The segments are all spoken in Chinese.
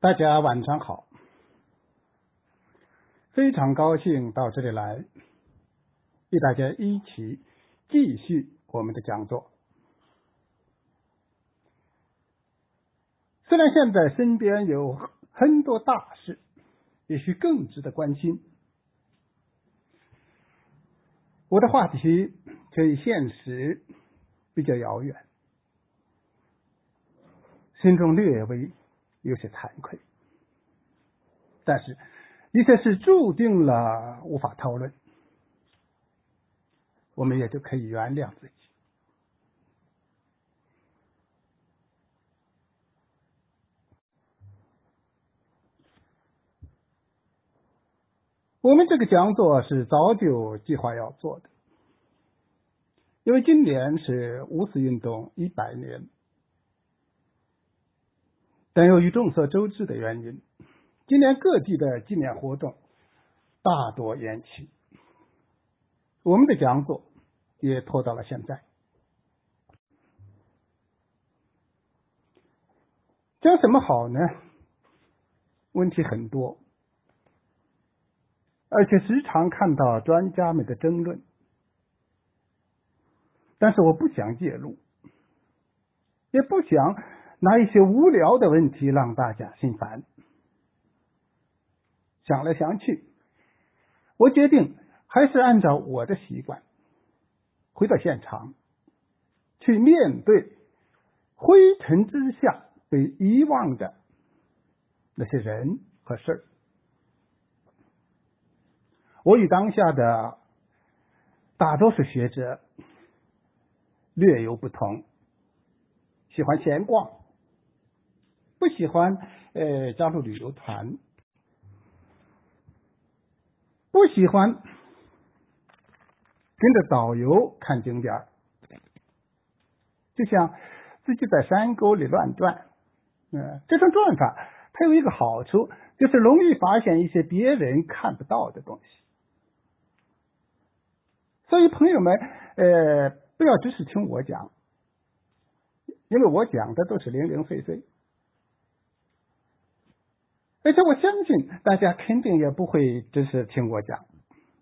大家晚上好，非常高兴到这里来，与大家一起继续我们的讲座。虽然现在身边有很多大事，也许更值得关心，我的话题却与现实比较遥远。心中略微有些惭愧，但是一些事注定了无法讨论，我们也就可以原谅自己。我们这个讲座是早就计划要做的，因为今年是五四运动一百年。但由于众所周知的原因，今年各地的纪念活动大多延期，我们的讲座也拖到了现在。讲什么好呢？问题很多，而且时常看到专家们的争论，但是我不想介入，也不想。拿一些无聊的问题让大家心烦，想来想去，我决定还是按照我的习惯，回到现场，去面对灰尘之下被遗忘的那些人和事儿。我与当下的大多数学者略有不同，喜欢闲逛。不喜欢呃加入旅游团，不喜欢跟着导游看景点就像自己在山沟里乱转。嗯，这种转法它有一个好处，就是容易发现一些别人看不到的东西。所以朋友们，呃，不要只是听我讲，因为我讲的都是零零碎碎。而且我相信大家肯定也不会只是听我讲，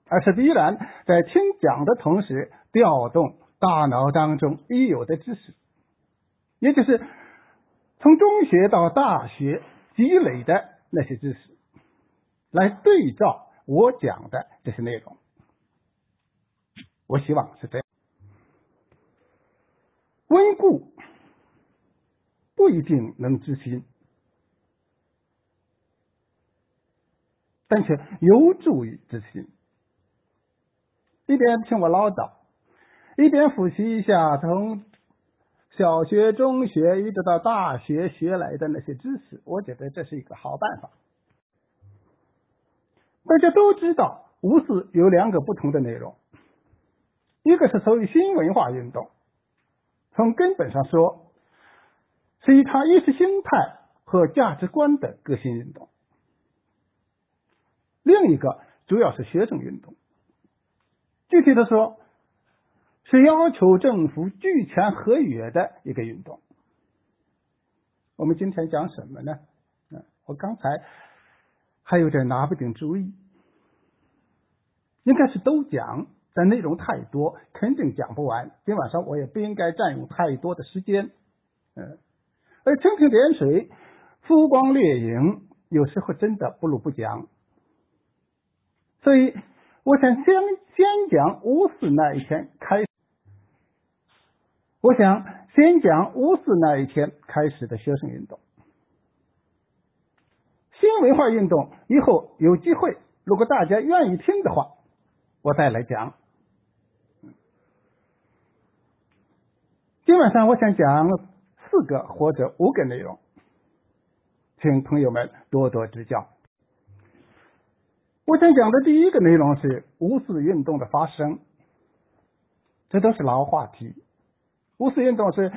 而是必然在听讲的同时调动大脑当中已有的知识，也就是从中学到大学积累的那些知识，来对照我讲的这些内容。我希望是这样，温故不一定能知新。但却有助于执行。一边听我唠叨，一边复习一下从小学、中学一直到大学学来的那些知识，我觉得这是一个好办法。大家都知道，五四有两个不同的内容，一个是所谓新文化运动，从根本上说，是一场意识形态和价值观的革新运动。另一个主要是学生运动，具体的说，是要求政府拒签合约的一个运动。我们今天讲什么呢？嗯，我刚才还有点拿不定主意，应该是都讲，但内容太多，肯定讲不完。今晚上我也不应该占用太多的时间。嗯，而蜻蜓点水、浮光掠影，有时候真的不如不讲。所以，我想先先讲五四那一天开始。我想先讲五四那一天开始的学生运动，新文化运动。以后有机会，如果大家愿意听的话，我再来讲。今晚上我想讲四个或者五个内容，请朋友们多多指教。我想讲的第一个内容是五四运动的发生，这都是老话题。五四运动是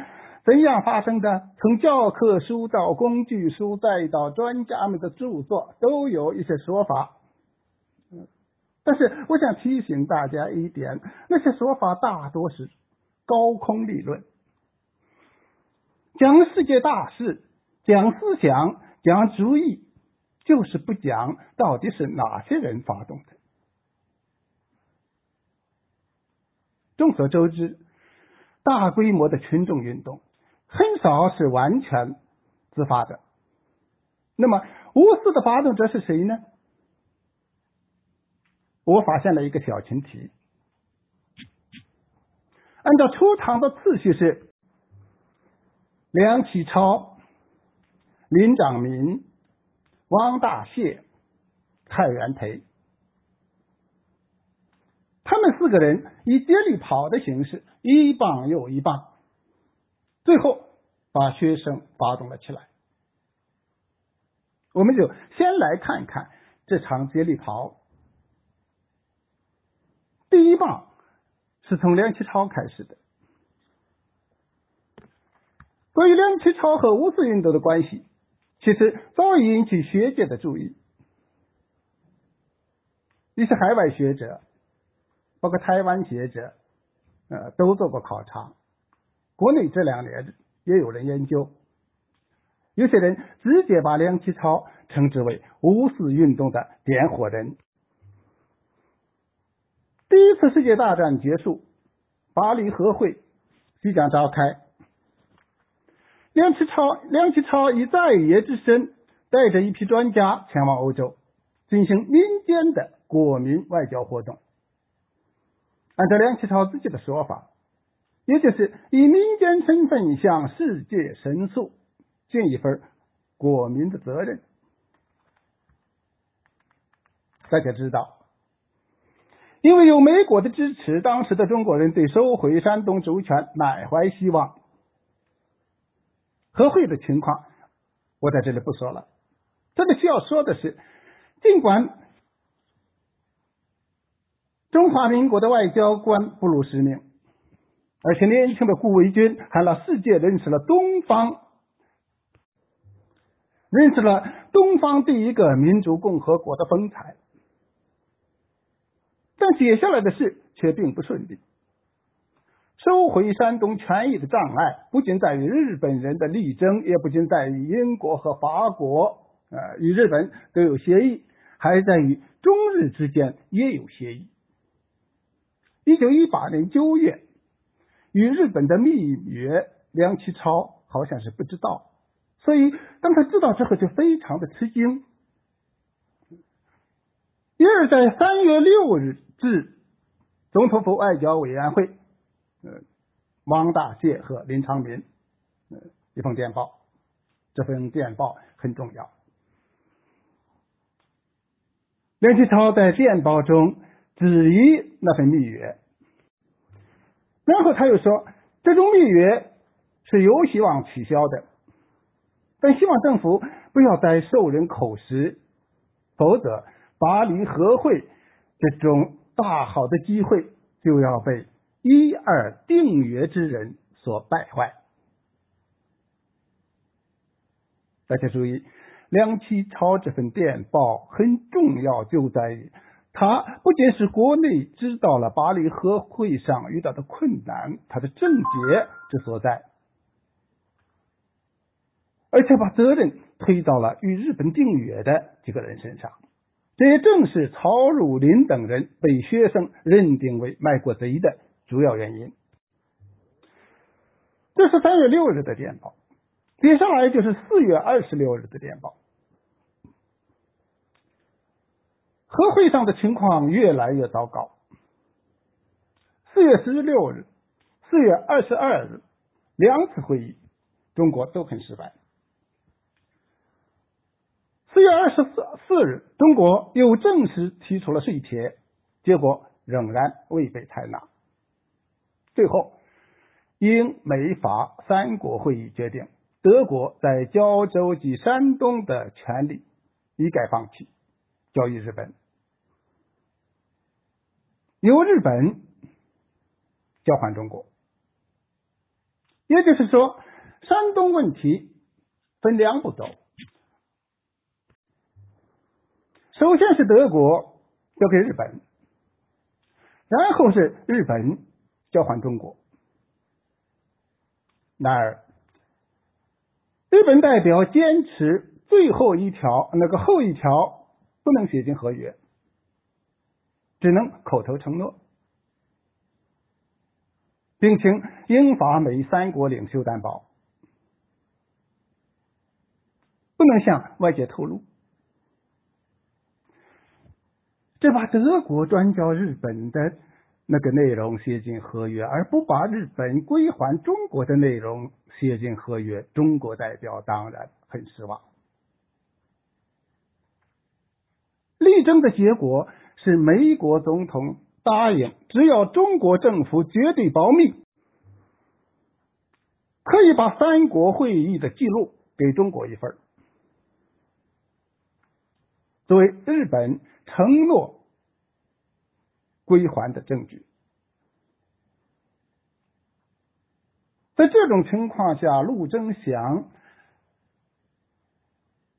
怎样发生的？从教科书到工具书，再到专家们的著作，都有一些说法。但是我想提醒大家一点：那些说法大多是高空理论，讲世界大事，讲思想，讲主意，就是不讲到底是哪些人发动的。众所周知，大规模的群众运动很少是完全自发的。那么，无私的发动者是谁呢？我发现了一个小群体，按照出场的次序是梁启超、林长民、汪大燮、蔡元培。他们四个人以接力跑的形式，一棒又一棒，最后把学生发动了起来。我们就先来看看这场接力跑。第一棒是从梁启超开始的。关于梁启超和五四运动的关系，其实早已引起学界的注意。一些海外学者，包括台湾学者，呃，都做过考察。国内这两年也有人研究，有些人直接把梁启超称之为五四运动的点火人。第一次世界大战结束，巴黎和会即将召开。梁启超，梁启超以在野之身，带着一批专家前往欧洲，进行民间的国民外交活动。按照梁启超自己的说法，也就是以民间身份向世界申诉，尽一份国民的责任。大家知道。因为有美国的支持，当时的中国人对收回山东主权满怀希望。和会的情况，我在这里不说了。这里需要说的是，尽管中华民国的外交官不辱使命，而且年轻的顾维钧还让世界认识了东方，认识了东方第一个民族共和国的风采。但接下来的事却并不顺利。收回山东权益的障碍不仅在于日本人的力争，也不仅在于英国和法国呃与日本都有协议，还在于中日之间也有协议。一九一八年九月，与日本的密约，梁启超好像是不知道，所以当他知道之后就非常的吃惊。因而，在三月六日。致总统府外交委员会，呃，汪大燮和林长民，呃，一封电报。这份电报很重要。梁启超在电报中质疑那份密约，然后他又说，这种密约是有希望取消的，但希望政府不要再受人口实，否则巴黎和会这种。大好的机会就要被一二定约之人所败坏。大家注意，梁启超这份电报很重要，就在于他不仅是国内知道了巴黎和会上遇到的困难，他的症结之所在，而且把责任推到了与日本订约的几个人身上。这也正是曹汝霖等人被学生认定为卖国贼的主要原因。这是三月六日的电报，接下来就是四月二十六日的电报。和会上的情况越来越糟糕。四月十六日、四月二十二日两次会议，中国都很失败。四月二十四四日，中国又正式提出了税帖，结果仍然未被采纳。最后，英美法三国会议决定，德国在胶州及山东的权利一概放弃，交予日本，由日本交还中国。也就是说，山东问题分两步走。首先是德国交给日本，然后是日本交还中国。然而，日本代表坚持最后一条那个后一条不能写进合约，只能口头承诺，并请英法美三国领袖担保，不能向外界透露。这把德国专交日本的那个内容写进合约，而不把日本归还中国的内容写进合约，中国代表当然很失望。力争的结果是美国总统答应，只要中国政府绝对保密，可以把三国会议的记录给中国一份，作为日本。承诺归还的证据，在这种情况下，陆征祥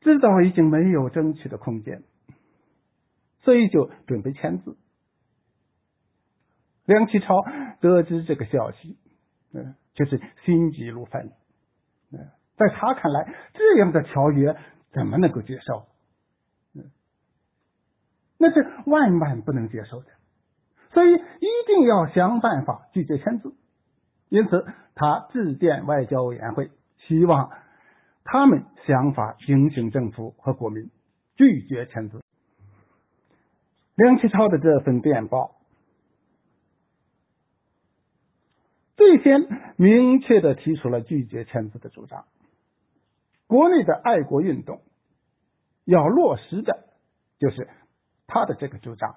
知道已经没有争取的空间，所以就准备签字。梁启超得知这个消息，嗯，就是心急如焚。嗯，在他看来，这样的条约怎么能够接受？那是万万不能接受的，所以一定要想办法拒绝签字。因此，他致电外交委员会，希望他们想法警醒政府和国民，拒绝签字。梁启超的这份电报，最先明确的提出了拒绝签字的主张。国内的爱国运动要落实的，就是。他的这个主张，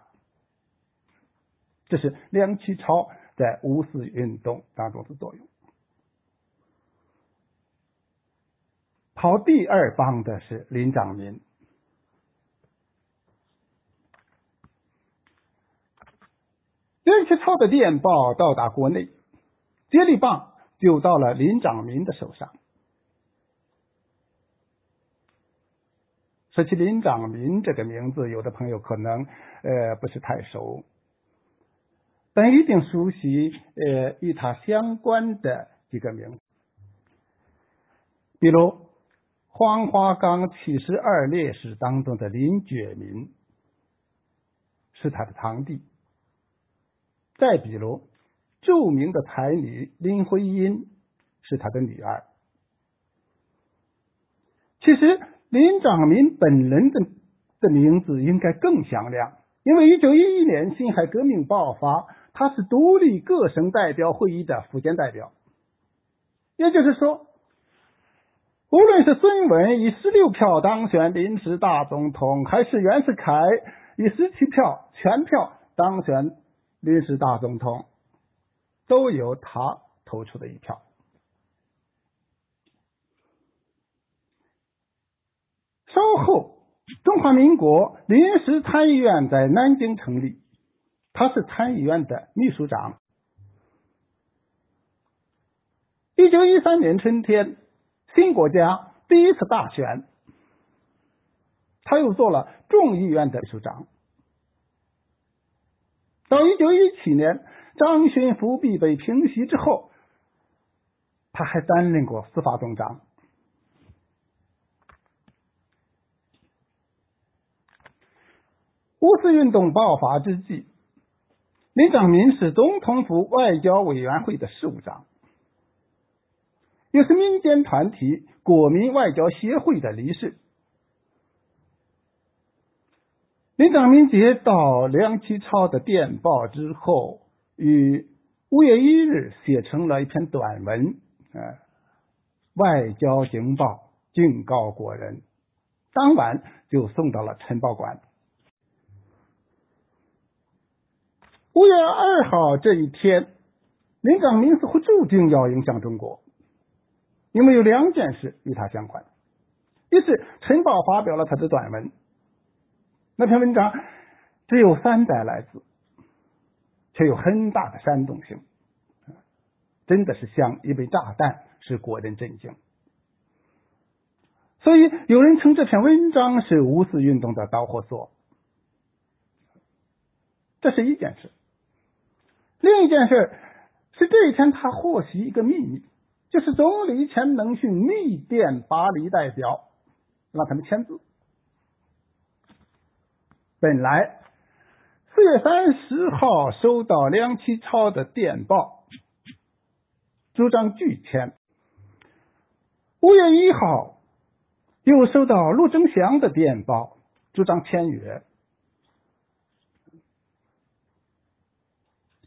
这是梁启超在五四运动当中的作用。跑第二棒的是林长民。梁启超的电报到达国内，接力棒就到了林长民的手上。说起林长民这个名字，有的朋友可能呃不是太熟，但一定熟悉呃与他相关的几个名字，比如黄花岗七十二烈士当中的林觉民是他的堂弟，再比如著名的才女林徽因是他的女儿，其实。林长民本人的的名字应该更响亮，因为一九一一年辛亥革命爆发，他是独立各省代表会议的福建代表。也就是说，无论是孙文以十六票当选临时大总统，还是袁世凯以十七票全票当选临时大总统，都由他投出的一票。稍后，中华民国临时参议院在南京成立，他是参议院的秘书长。一九一三年春天，新国家第一次大选，他又做了众议院的秘书长。到一九一七年，张勋复辟被平息之后，他还担任过司法总长。五四运动爆发之际，林长民是总统府外交委员会的事务长，也是民间团体国民外交协会的理事。林长民接到梁启超的电报之后，于五月一日写成了一篇短文，呃，外交警报警告国人，当晚就送到了晨报馆。五月二号这一天，林长民似乎注定要影响中国，因为有两件事与他相关。一是《晨报》发表了他的短文，那篇文章只有三百来字，却有很大的煽动性，真的是像一枚炸弹，使国人震惊。所以有人称这篇文章是五四运动的导火索。这是一件事。另一件事是这一天，他获悉一个秘密，就是总理钱能训密电巴黎代表，让他们签字。本来四月三十号收到梁启超的电报，主张拒签。五月一号又收到陆征祥的电报，主张签约。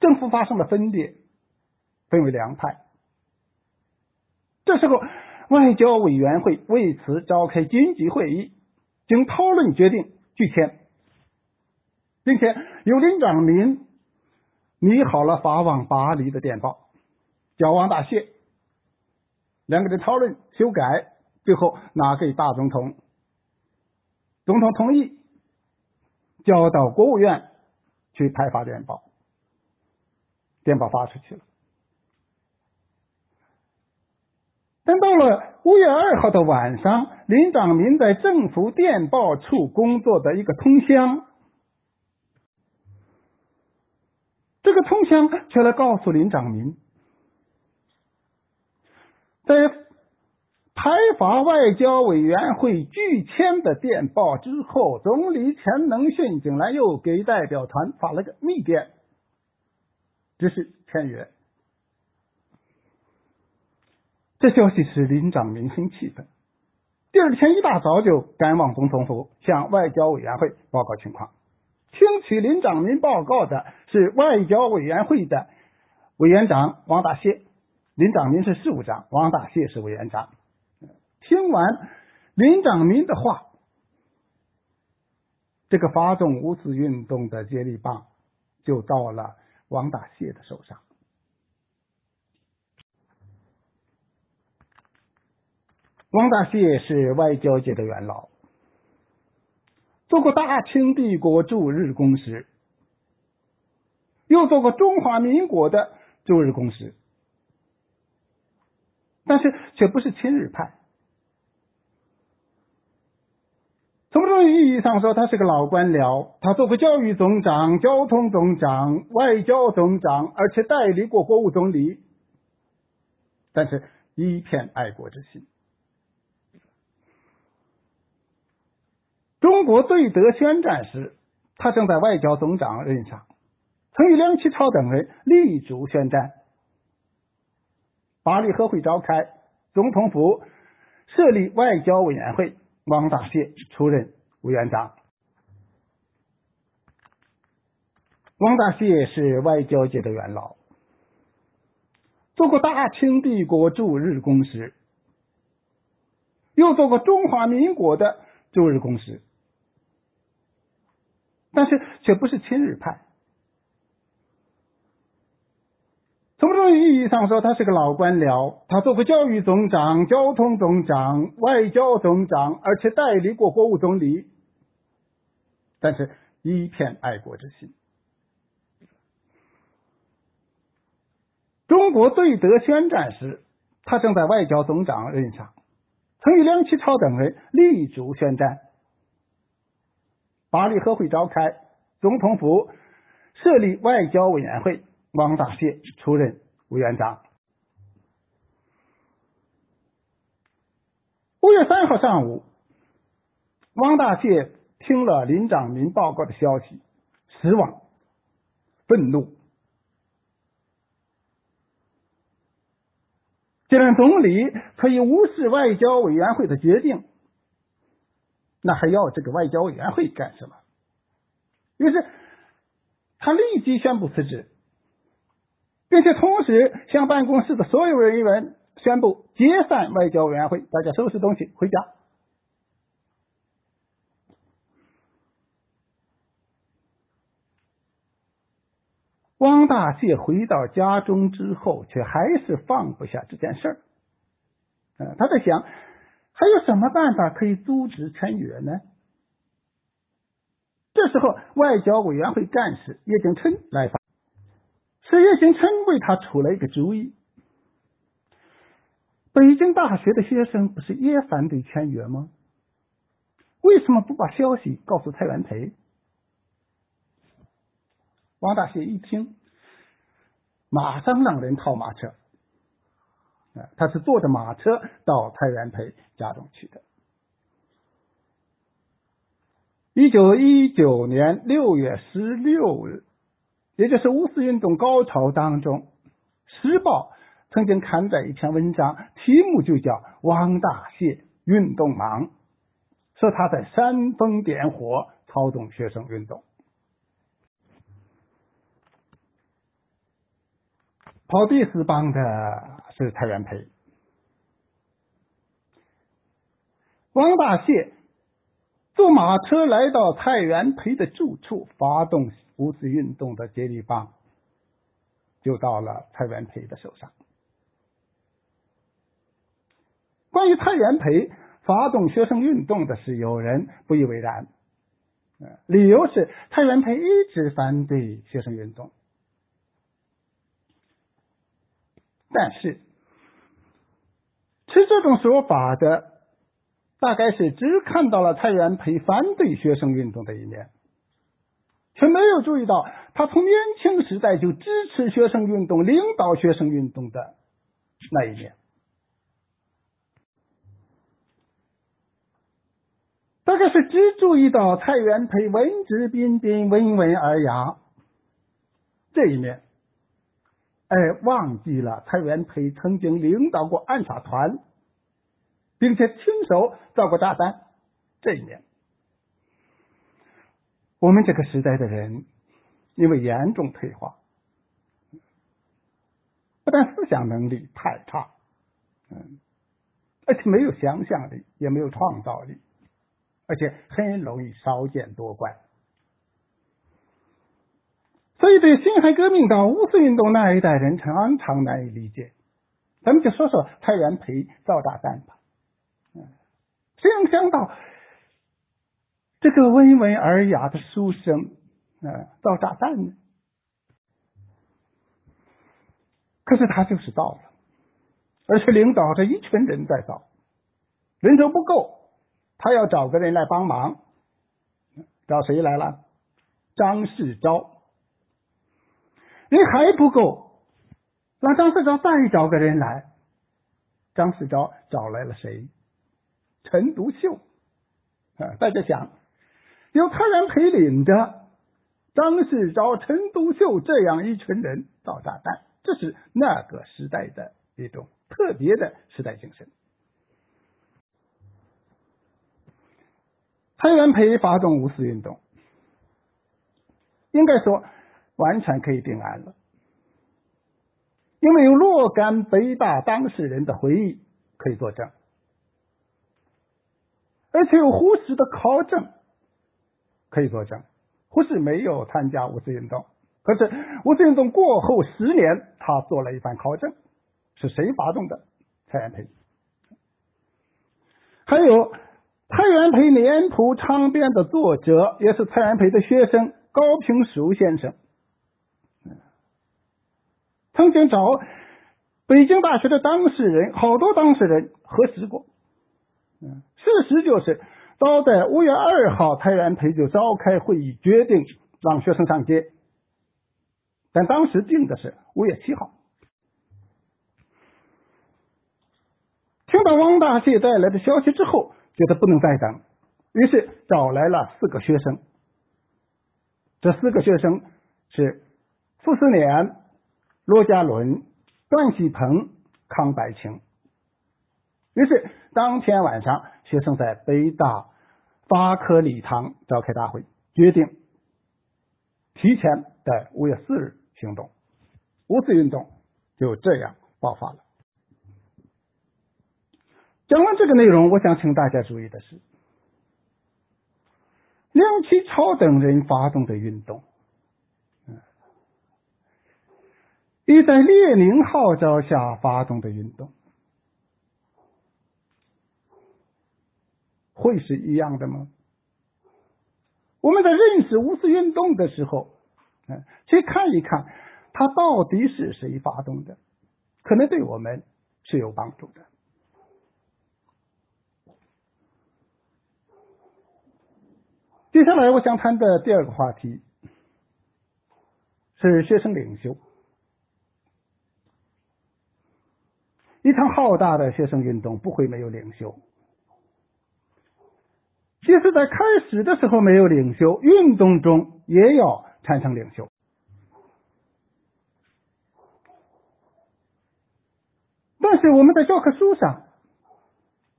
政府发生了分裂，分为两派。这时候，外交委员会为此召开紧急会议，经讨论决定拒签，并且由林长民拟好了发往巴黎的电报，交王大燮。两个人讨论修改，最后拿给大总统，总统同意，交到国务院去派发电报。电报发出去了。等到了五月二号的晚上，林长民在政府电报处工作的一个通乡，这个通乡却来告诉林长民，在排发外交委员会拒签的电报之后，总理钱能训竟然又给代表团发了个密电。只是签约，这消息使林长民很气愤。第二天一大早就赶往总统府，向外交委员会报告情况。听取林长民报告的是外交委员会的委员长王大燮，林长民是事务长，王大燮是委员长。听完林长民的话，这个发动五四运动的接力棒就到了。王大燮的手上。王大燮是外交界的元老，做过大清帝国驻日公使，又做过中华民国的驻日公使，但是却不是亲日派。从这种意义上说，他是个老官僚。他做过教育总长、交通总长、外交总长，而且代理过国务总理。但是，一片爱国之心。中国对德宣战时，他正在外交总长任上，曾与梁启超等人力主宣战。巴黎和会召开，总统府设立外交委员会。汪大燮出任委员长。王大燮是外交界的元老，做过大清帝国驻日公使，又做过中华民国的驻日公使，但是却不是亲日派。从这个意义上说，他是个老官僚。他做过教育总长、交通总长、外交总长，而且代理过国务总理。但是，一片爱国之心。中国对德宣战时，他正在外交总长任上，曾与梁启超等人力主宣战。巴黎和会召开，总统府设立外交委员会。汪大燮出任委员长。五月三号上午，汪大燮听了林长民报告的消息，失望、愤怒。既然总理可以无视外交委员会的决定，那还要这个外交委员会干什么？于是他立即宣布辞职。并且同时向办公室的所有人员宣布解散外交委员会，大家收拾东西回家。汪大燮回到家中之后，却还是放不下这件事儿。嗯，他在想，还有什么办法可以阻止签约呢？这时候，外交委员会干事叶景琛来访。是叶景琛为他出了一个主意。北京大学的学生不是也反对签约吗？为什么不把消息告诉蔡元培？汪大燮一听，马上让人套马车。他是坐着马车到蔡元培家中去的。一九一九年六月十六日，也就是五四运动高潮当中，《时报》曾经刊载一篇文章，题目就叫《汪大燮运动忙》，说他在煽风点火，操纵学生运动。跑第四帮的是蔡元培，王大燮坐马车来到蔡元培的住处，发动五四运动的接力棒就到了蔡元培的手上。关于蔡元培发动学生运动的事，有人不以为然，理由是蔡元培一直反对学生运动。但是，持这种说法的，大概是只看到了蔡元培反对学生运动的一面，却没有注意到他从年轻时代就支持学生运动、领导学生运动的那一面。大概是只注意到蔡元培文质彬彬、温文尔雅这一面。哎忘记了蔡元培曾经领导过暗杀团，并且亲手造过炸弹这一年。我们这个时代的人，因为严重退化，不但思想能力太差，嗯，而且没有想象力，也没有创造力，而且很容易少见多怪。所以，对辛亥革命到五四运动那一代人常常难以理解。咱们就说说蔡元培造炸弹吧。嗯，谁能想到这个温文尔雅的书生，嗯，造炸弹呢？可是他就是造了，而且领导着一群人在造，人手不够，他要找个人来帮忙。找谁来了？张世钊。人还不够，让张世钊再找个人来。张世钊找来了谁？陈独秀。啊，大家想，有蔡元培领着张世钊、陈独秀这样一群人造炸弹，这是那个时代的一种特别的时代精神。蔡元培发动五四运动，应该说。完全可以定案了，因为有若干北大当事人的回忆可以作证，而且有胡适的考证可以作证。胡适没有参加五四运动，可是五四运动过后十年，他做了一番考证，是谁发动的？蔡元培。还有蔡元培脸谱长编的作者，也是蔡元培的学生高平书先生。曾经找北京大学的当事人，好多当事人核实过。嗯，事实就是，早在五月二号，蔡元培就召开会议，决定让学生上街。但当时定的是五月七号。听到汪大燮带来的消息之后，觉得不能再等，于是找来了四个学生。这四个学生是傅斯年。罗家伦、段锡鹏、康白清。于是当天晚上，学生在北大法科礼堂召开大会，决定提前在五月四日行动。五四运动就这样爆发了。讲完这个内容，我想请大家注意的是，梁启超等人发动的运动。与在列宁号召下发动的运动，会是一样的吗？我们在认识五四运动的时候，嗯，去看一看，它到底是谁发动的，可能对我们是有帮助的。接下来，我想谈的第二个话题是学生领袖。一场浩大的学生运动不会没有领袖。即使在开始的时候没有领袖，运动中也要产生领袖。但是我们在教科书上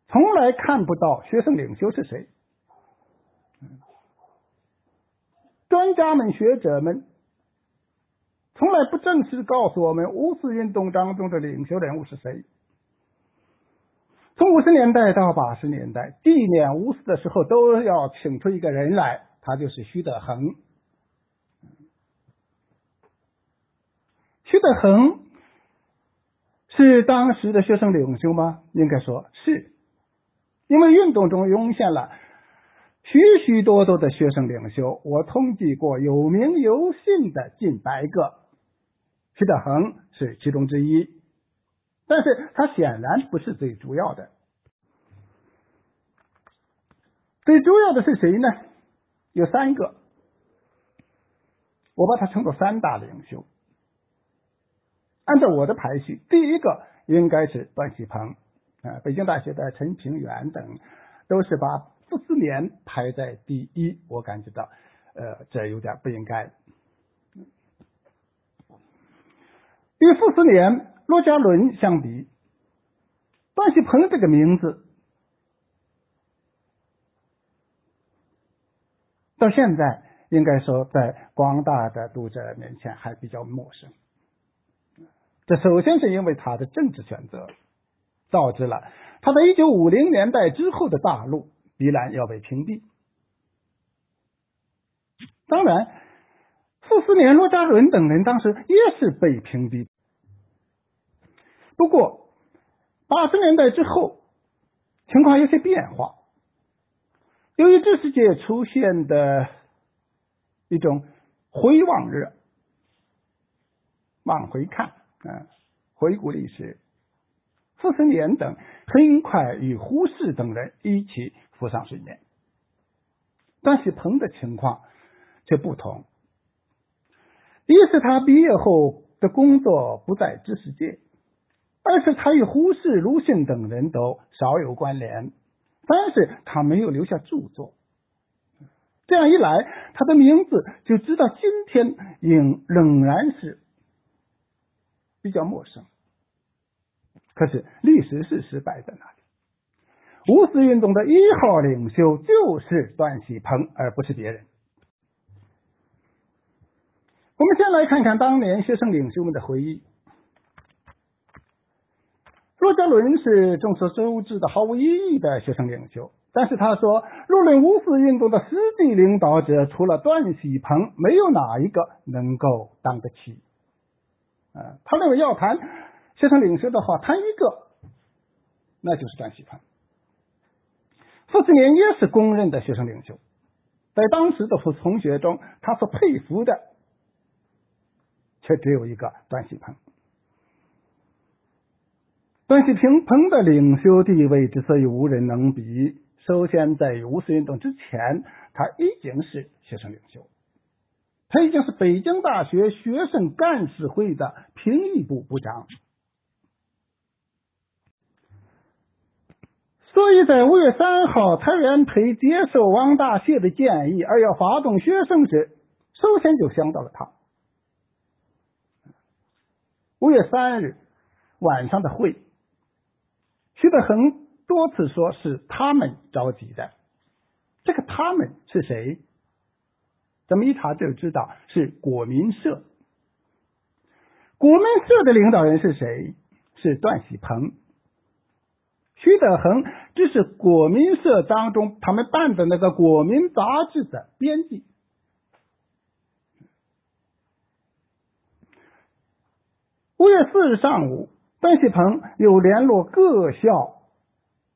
从来看不到学生领袖是谁。专家们、学者们从来不正式告诉我们五四运动当中的领袖人物是谁。从五十年代到八十年代，纪念五四的时候，都要请出一个人来，他就是徐德恒。徐德恒是当时的学生领袖吗？应该说是，因为运动中涌现了。许许多多的学生领袖，我统计过，有名有姓的近百个，徐德恒是其中之一，但是他显然不是最主要的。最主要的是谁呢？有三个，我把它称作三大领袖。按照我的排序，第一个应该是段锡朋啊，北京大学的陈平原等，都是把。傅斯年排在第一，我感觉到，呃，这有点不应该。与傅斯年、罗家伦相比，段锡朋这个名字到现在应该说在广大的读者面前还比较陌生。这首先是因为他的政治选择，导致了他在一九五零年代之后的大陆。必然要被屏蔽。当然，傅斯年、罗家伦等人当时也是被屏蔽。不过，八十年代之后，情况有些变化。由于知识界出现的一种回望热，往回看，啊，回顾历史，傅斯年等很快与胡适等人一起。浮上水面，段锡朋的情况却不同。一是他毕业后的工作不在知识界，二是他与胡适、鲁迅等人都少有关联，三是他没有留下著作。这样一来，他的名字就直到今天仍仍然是比较陌生。可是历史事实摆在那里。五四运动的一号领袖就是段锡朋，而不是别人。我们先来看看当年学生领袖们的回忆。罗家伦是众所周知的毫无意义的学生领袖，但是他说，若论五四运动的实际领导者，除了段锡朋，没有哪一个能够当得起。啊，他认为要谈学生领袖的话，谈一个，那就是段锡朋。傅斯年也是公认的学生领袖，在当时的同学中，他所佩服的却只有一个段锡朋。段锡朋的领袖地位之所以无人能比，首先在于五四运动之前，他已经是学生领袖，他已经是北京大学学生干事会的评议部部长。所以在五月三号，蔡元培接受王大燮的建议而要发动学生时，首先就想到了他。五月三日晚上的会，徐德恒多次说是他们召集的。这个他们是谁？咱们一查就知道是国民社。国民社的领导人是谁？是段喜鹏。徐德恒只是国民社当中他们办的那个国民杂志的编辑。五月四日上午，段锡鹏又联络各校，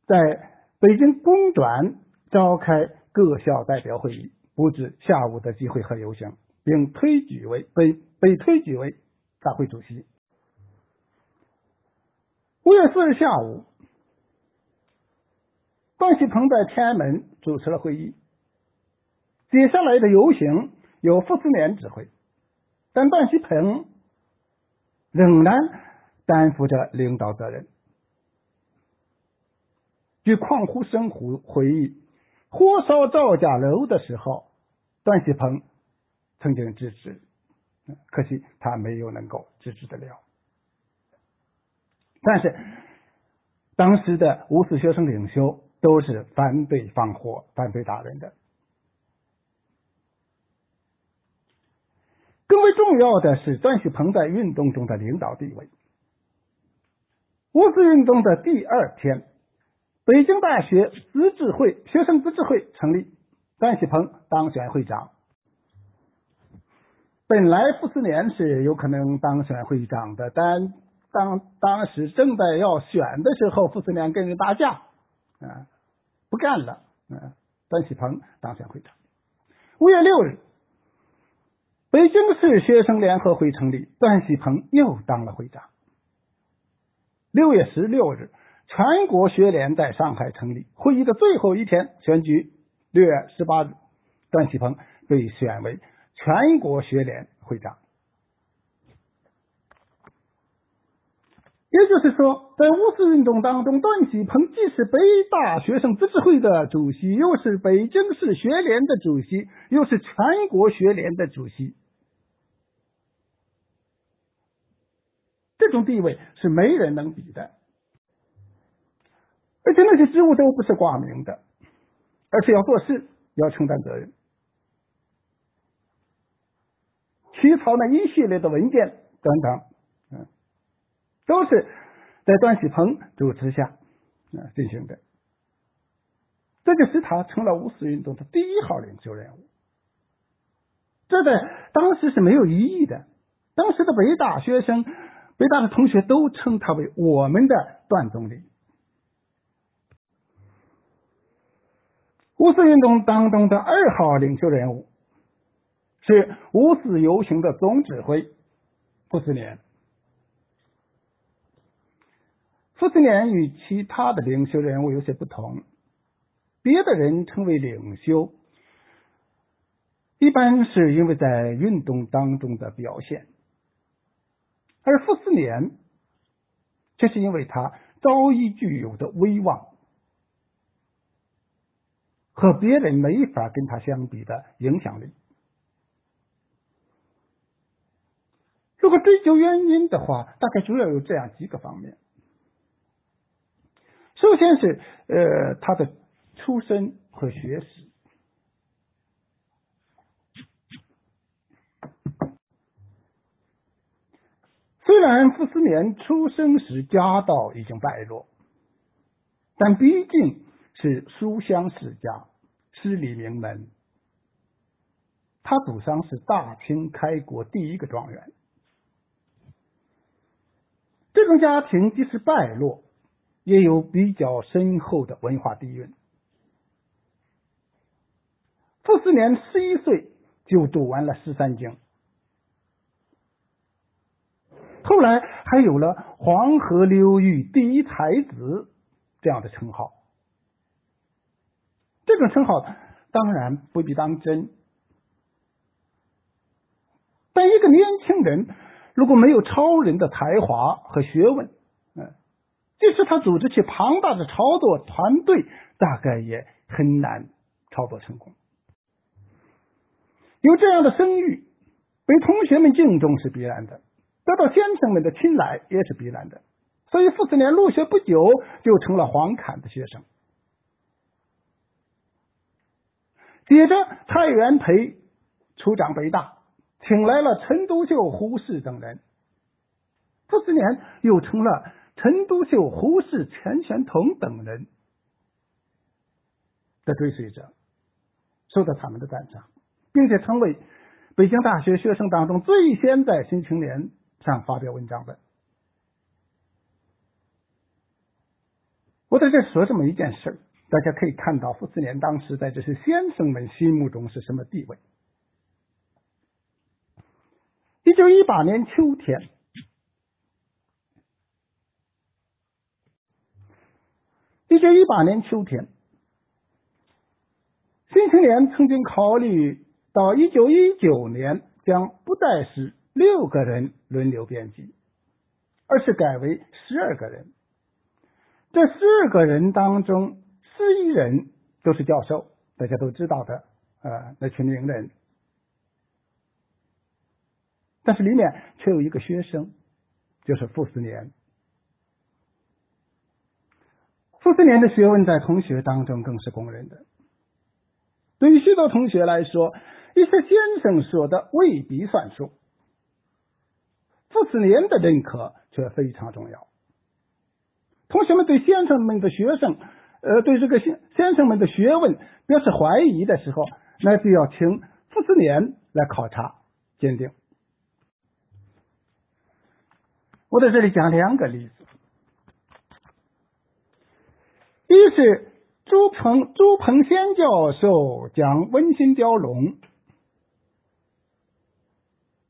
在北京公转召开各校代表会议，布置下午的集会和游行，并推举为被被推举为大会主席。五月四日下午。段锡鹏在天安门主持了会议，接下来的游行由傅斯年指挥，但段锡鹏仍然担负着领导责任。据矿湖生回回忆，火烧赵家楼的时候，段喜鹏曾经制止，可惜他没有能够制止得了。但是当时的五四学生领袖都是反对放火、反对打人的。更为重要的是，段锡鹏在运动中的领导地位。五四运动的第二天，北京大学自治会学生自治会成立，段喜鹏当选会长。本来傅斯年是有可能当选会长的，但当当时正在要选的时候，傅斯年跟人打架，啊，不干了，嗯，段喜鹏当选会长。五月六日，北京市学生联合会成立，段喜鹏又当了会长。六月十六日，全国学联在上海成立。会议的最后一天，选举。六月十八日，段启鹏被选为全国学联会长。也就是说，在五四运动当中，段启鹏既是北大学生自治会的主席，又是北京市学联的主席，又是全国学联的主席。这种地位是没人能比的，而且那些职务都不是挂名的，而是要做事，要承担责任，起草那一系列的文件等等，嗯，都是在段喜鹏主持下啊进行的，这就使他成了五四运动的第一号领袖人物。这在当时是没有异议的，当时的北大学生。北大的同学都称他为我们的段总理。五四运动当中的二号领袖人物是五四游行的总指挥傅斯年。傅斯年与其他的领袖人物有些不同，别的人称为领袖，一般是因为在运动当中的表现。而傅斯年，这是因为他早已具有的威望和别人没法跟他相比的影响力。如果追究原因的话，大概主要有这样几个方面。首先是呃他的出身和学识。虽然傅斯年出生时家道已经败落，但毕竟是书香世家，诗礼名门。他祖上是大清开国第一个状元，这种家庭即使败落，也有比较深厚的文化底蕴。傅斯年十一岁就读完了十三经。后来还有了黄河流域第一才子这样的称号，这种称号当然不必当真。但一个年轻人如果没有超人的才华和学问，嗯，即使他组织起庞大的操作团队，大概也很难操作成功。有这样的声誉，被同学们敬重是必然的。得到先生们的青睐也是必然的，所以傅斯年入学不久就成了黄侃的学生。接着蔡元培出掌北大，请来了陈独秀、胡适等人，傅斯年又成了陈独秀、胡适、钱玄同等人的追随者，受到他们的赞赏，并且成为北京大学学生当中最先在《新青年》。上发表文章的，我在这说这么一件事大家可以看到傅斯年当时在这些先生们心目中是什么地位。一九一八年秋天，一九一八年秋天，新青年曾经考虑到一九一九年将不再是。六个人轮流编辑，而是改为十二个人。这十二个人当中，十一人都是教授，大家都知道的呃那群名人，但是里面却有一个学生，就是傅斯年。傅斯年的学问在同学当中更是公认的。对于许多同学来说，一些先生说的未必算数，傅斯年的认可却非常重要。同学们对先生们的学生，呃，对这个先先生们的学问表示怀疑的时候，那就要请傅斯年来考察鉴定。我在这里讲两个例子。一是朱鹏朱鹏先教授讲温馨雕龙，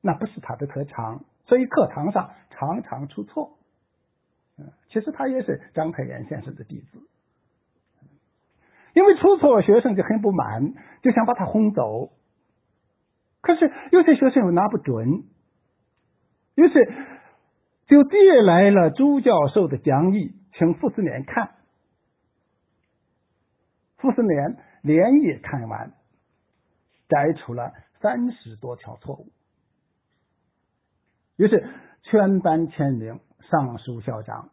那不是他的特长，所以课堂上常常出错。其实他也是张太炎先生的弟子，因为出错，学生就很不满，就想把他轰走。可是有些学生又拿不准，于是就借来了朱教授的讲义，请傅斯年看。傅斯年连夜看完，摘出了三十多条错误，于是全班签名上书校长。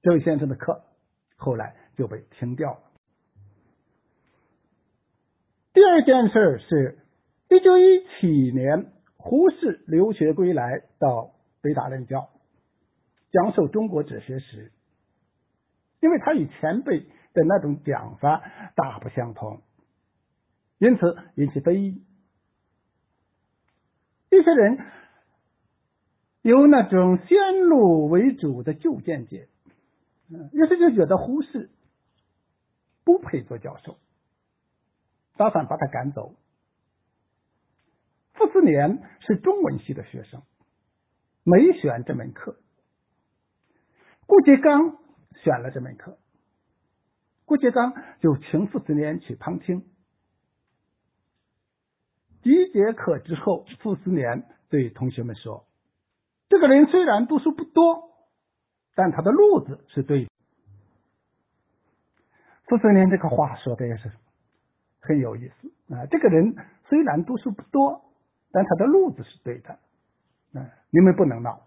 这位先生的课后来就被停掉了。第二件事是，一九一七年，胡适留学归来，到北大任教，讲授中国哲学史，因为他与前辈。的那种讲法大不相同，因此引起非议。这些人有那种先入为主的旧见解，嗯于是就觉得胡适不配做教授，打算把他赶走。傅斯年是中文系的学生，没选这门课，顾颉刚选了这门课。顾颉刚就请傅斯年去旁听。一节课之后，傅斯年对同学们说：“这个人虽然读书不多，但他的路子是对的。”傅斯年这个话说的也是很有意思啊！这个人虽然读书不多，但他的路子是对的。嗯，你们不能闹。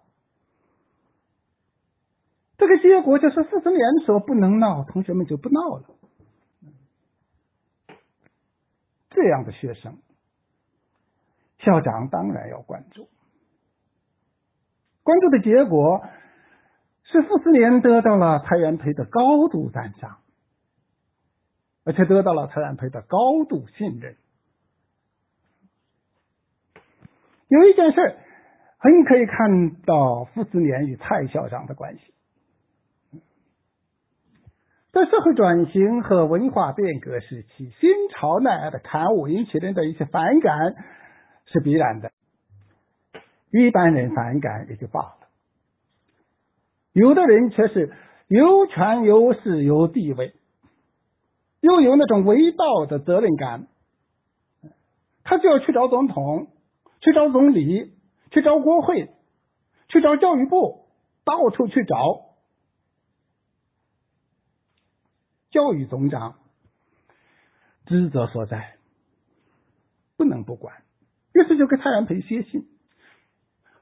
这个结果就是傅斯年说不能闹，同学们就不闹了。这样的学生，校长当然要关注。关注的结果是傅斯年得到了蔡元培的高度赞赏，而且得到了蔡元培的高度信任。有一件事很可以看到傅斯年与蔡校长的关系。在社会转型和文化变革时期，新潮那样的刊物引起人的一些反感是必然的。一般人反感也就罢了，有的人却是有权有势有地位，又有那种伟道的责任感，他就要去找总统，去找总理，去找国会，去找教育部，到处去找。教育总长职责所在，不能不管。于是就给蔡元培写信，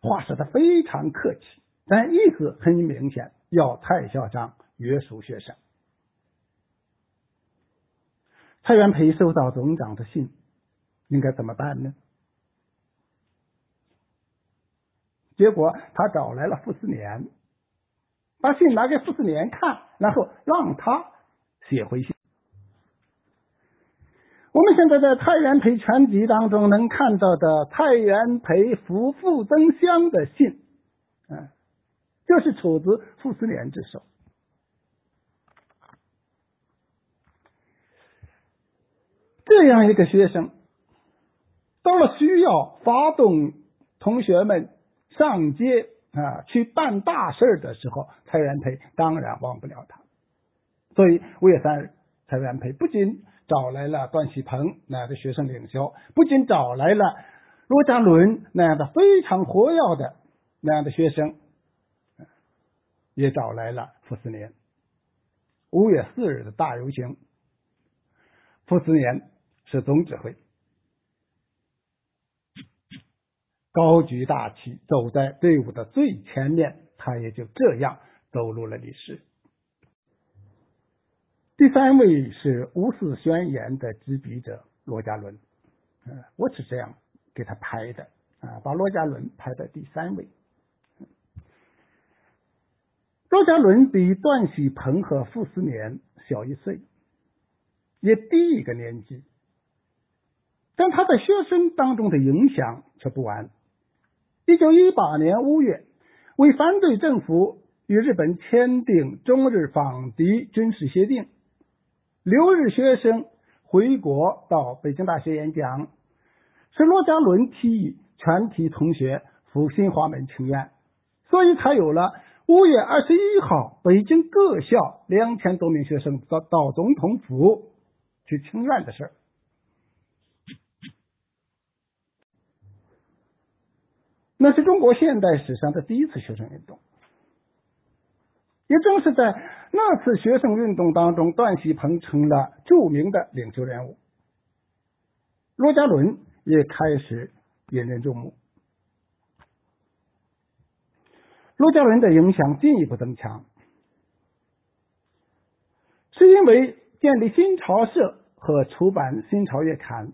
话说的非常客气，但意思很明显，要蔡校长约束学生。蔡元培收到总长的信，应该怎么办呢？结果他找来了傅斯年，把信拿给傅斯年看，然后让他。写回信。我们现在在蔡元培全集当中能看到的蔡元培夫傅增湘的信，嗯，就是出自傅斯年之手。这样一个学生，到了需要发动同学们上街啊去办大事的时候，蔡元培当然忘不了他。所以五月三日，蔡元培不仅找来了段启鹏那样的学生领袖，不仅找来了罗家伦那样的非常活跃的那样的学生，也找来了傅斯年。五月四日的大游行，傅斯年是总指挥，高举大旗走在队伍的最前面，他也就这样走入了历史。第三位是五四宣言的执笔者罗家伦，呃，我是这样给他排的啊，把罗家伦排在第三位。罗家伦比段喜鹏和傅斯年小一岁，也低一个年纪，但他在学生当中的影响却不完。一九一八年五月，为反对政府与日本签订中日防敌军事协定。留日学生回国到北京大学演讲，是罗家伦提议全体同学赴新华门请愿，所以才有了五月二十一号北京各校两千多名学生到到总统府去请愿的事儿。那是中国现代史上的第一次学生运动。也正是在那次学生运动当中，段锡鹏成了著名的领袖人物，罗家伦也开始引人注目。罗家伦的影响进一步增强，是因为建立新潮社和出版《新潮月刊》。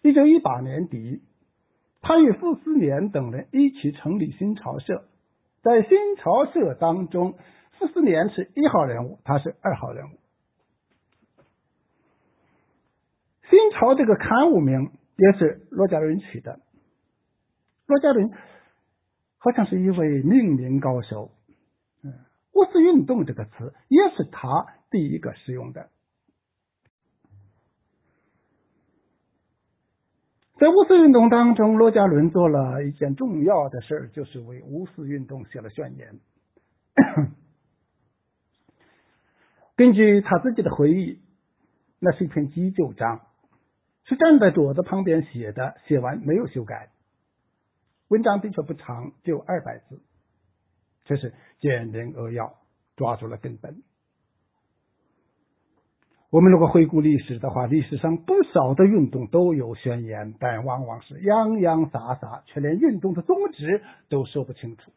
一九一八年底，他与傅斯年等人一起成立新潮社。在新潮社当中，傅斯年是一号人物，他是二号人物。新潮这个刊物名也是罗家伦取的，罗家伦好像是一位命名高手。嗯，五四运动这个词也是他第一个使用的。在五四运动当中，罗家伦做了一件重要的事儿，就是为五四运动写了宣言。根据他自己的回忆，那是一篇急救章，是站在桌子旁边写的，写完没有修改。文章的确不长，只有二百字，却是简明扼要，抓住了根本。我们如果回顾历史的话，历史上不少的运动都有宣言，但往往是洋洋洒洒，却连运动的宗旨都说不清楚。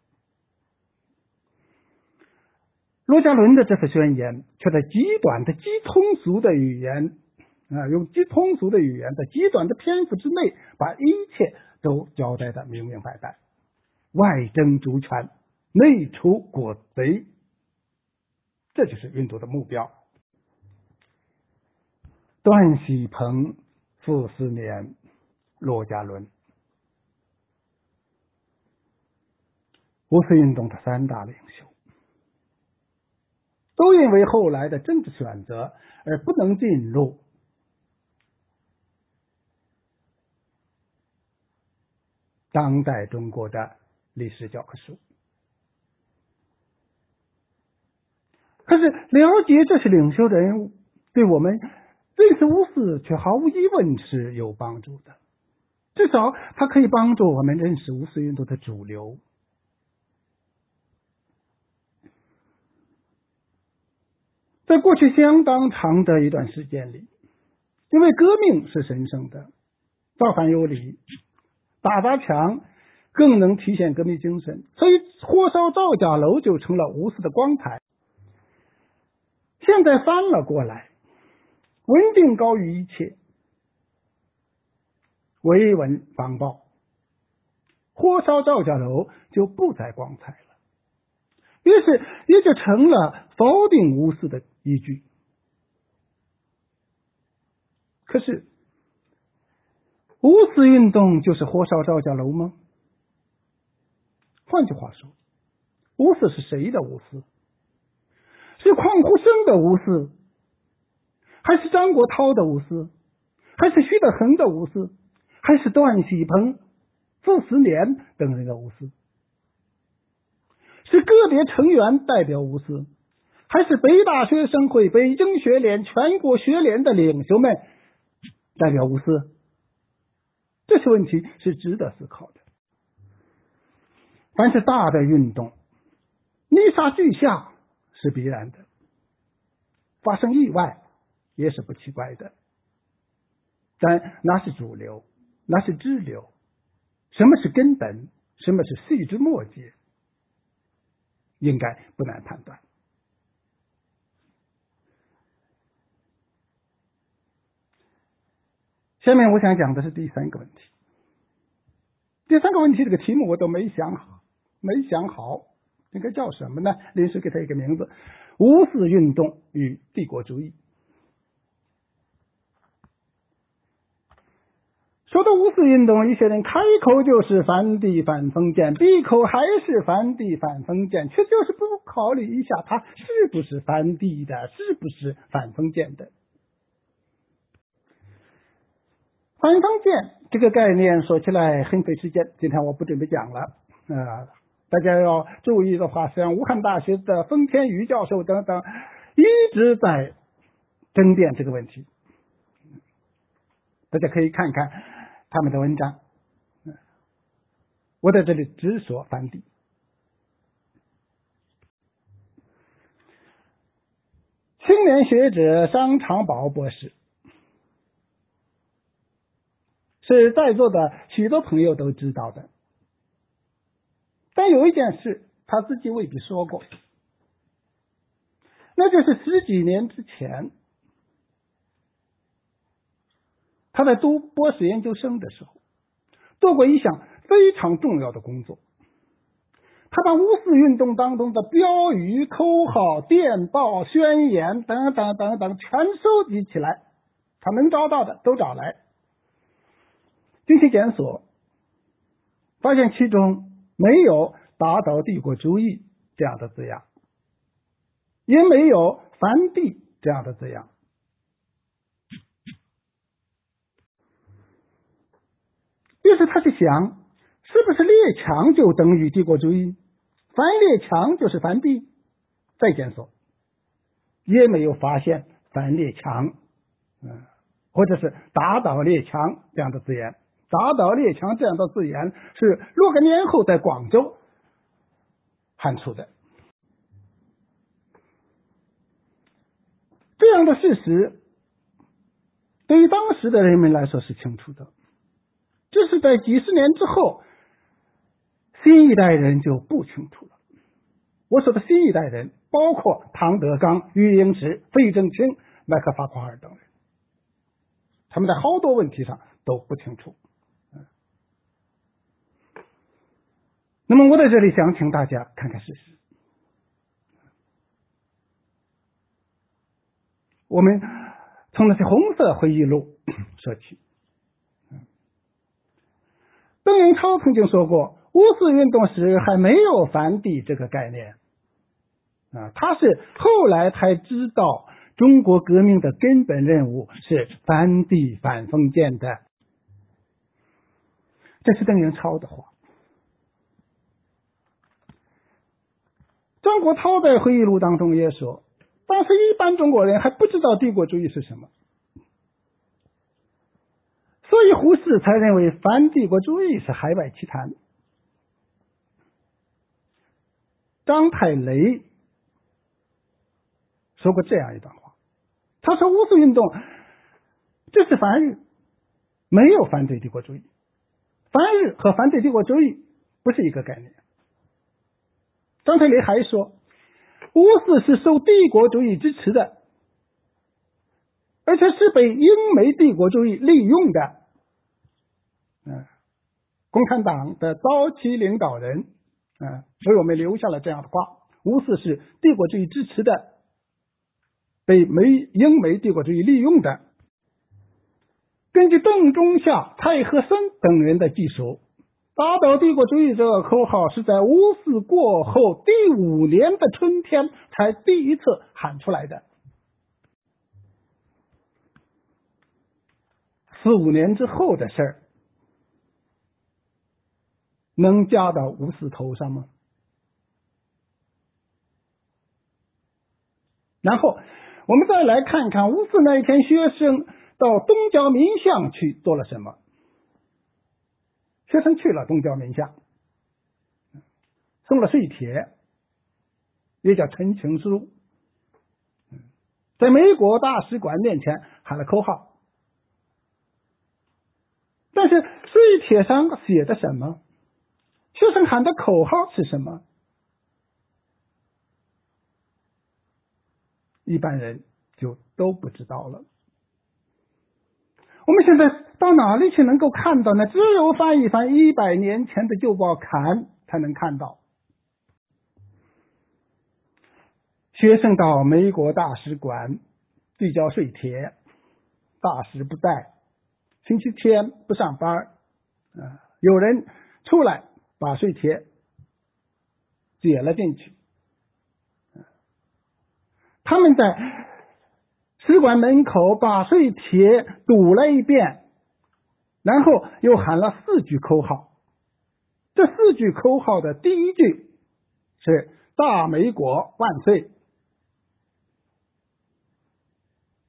罗家伦的这次宣言，却在极短的、极通俗的语言啊，用极通俗的语言，在极短的篇幅之内，把一切都交代的明明白白。外争主权，内除国贼，这就是运动的目标。段喜鹏、傅斯年、骆家伦，五四运动的三大领袖，都因为后来的政治选择而不能进入当代中国的历史教科书。可是，了解这些领袖的人物，对我们。认识五四却毫无疑问是有帮助的，至少它可以帮助我们认识五四运动的主流。在过去相当长的一段时间里，因为革命是神圣的，造反有理，打砸抢更能体现革命精神，所以火烧赵家楼就成了无私的光彩。现在翻了过来。稳定高于一切，维稳防暴，火烧赵家楼就不再光彩了，于是也就成了否定无私的依据。可是，无私运动就是火烧赵家楼吗？换句话说，无私是谁的无私？是匡呼声的无私？还是张国焘的无私，还是徐德恒的无私，还是段喜鹏、傅斯年等人的无私？是个别成员代表无私，还是北大学生会、北京学联、全国学联的领袖们代表无私？这些问题是值得思考的。凡是大的运动，泥沙俱下是必然的。发生意外也是不奇怪的。但那是主流，那是支流，什么是根本，什么是细枝末节，应该不难判断。下面我想讲的是第三个问题。第三个问题，这个题目我都没想好，没想好应该叫什么呢？临时给他一个名字：五四运动与帝国主义。说到五四运动，一些人开口就是反帝反封建，闭口还是反帝反封建，却就是不考虑一下他是不是反帝的，是不是反封建的。反封建这个概念说起来很费时间，今天我不准备讲了啊。大家要注意的话，像武汉大学的封天宇教授等等，一直在争辩这个问题。大家可以看看。他们的文章，我在这里只说反帝。青年学者商长宝博士是在座的许多朋友都知道的，但有一件事他自己未必说过，那就是十几年之前。他在读博士研究生的时候，做过一项非常重要的工作。他把五四运动当中的标语、口号、电报、宣言等等等等全收集起来，他能找到的都找来，进行检索，发现其中没有“打倒帝国主义”这样的字样，也没有“反帝”这样的字样。于是他就想，是不是列强就等于帝国主义？反列强就是反帝？再检索，也没有发现反列强，嗯，或者是打倒列强这样的字眼。打倒列强这样的字眼是若干年后在广州喊出的。这样的事实，对于当时的人们来说是清楚的。这是在几十年之后，新一代人就不清楚了。我说的新一代人，包括唐德刚、余英时、费正清、麦克法夸尔等人，他们在好多问题上都不清楚。那么，我在这里想请大家看看事实。我们从那些红色回忆录 说起。邓颖超曾经说过，五四运动时还没有反帝这个概念啊，他是后来才知道中国革命的根本任务是反帝反封建的。这是邓颖超的话。张国焘在回忆录当中也说，当时一般中国人还不知道帝国主义是什么。所以，胡适才认为反帝国主义是海外奇谈。张太雷说过这样一段话，他说：“五四运动这是反日，没有反对帝国主义。反日和反对帝国主义不是一个概念。”张太雷还说：“五四是受帝国主义支持的。”而且是被英美帝国主义利用的，共产党的早期领导人，嗯，为我们留下了这样的话：五四是帝国主义支持的，被美英美帝国主义利用的。根据邓中夏、蔡和森等人的记述，打倒帝国主义这个口号是在五四过后第五年的春天才第一次喊出来的。四五年之后的事儿，能加到五四头上吗？然后我们再来看看五四那一天，学生到东郊民巷去做了什么？学生去了东郊民巷，送了岁帖，也叫陈情书。在美国大使馆面前喊了口号。但是碎铁上写的什么？学生喊的口号是什么？一般人就都不知道了。我们现在到哪里去能够看到呢？只有翻一翻一百年前的旧报刊才能看到。学生到美国大使馆递交税帖，大使不在，星期天不上班，啊，有人出来把税帖解了进去，他们在使馆门口把税帖读了一遍，然后又喊了四句口号。这四句口号的第一句是“大美国万岁”。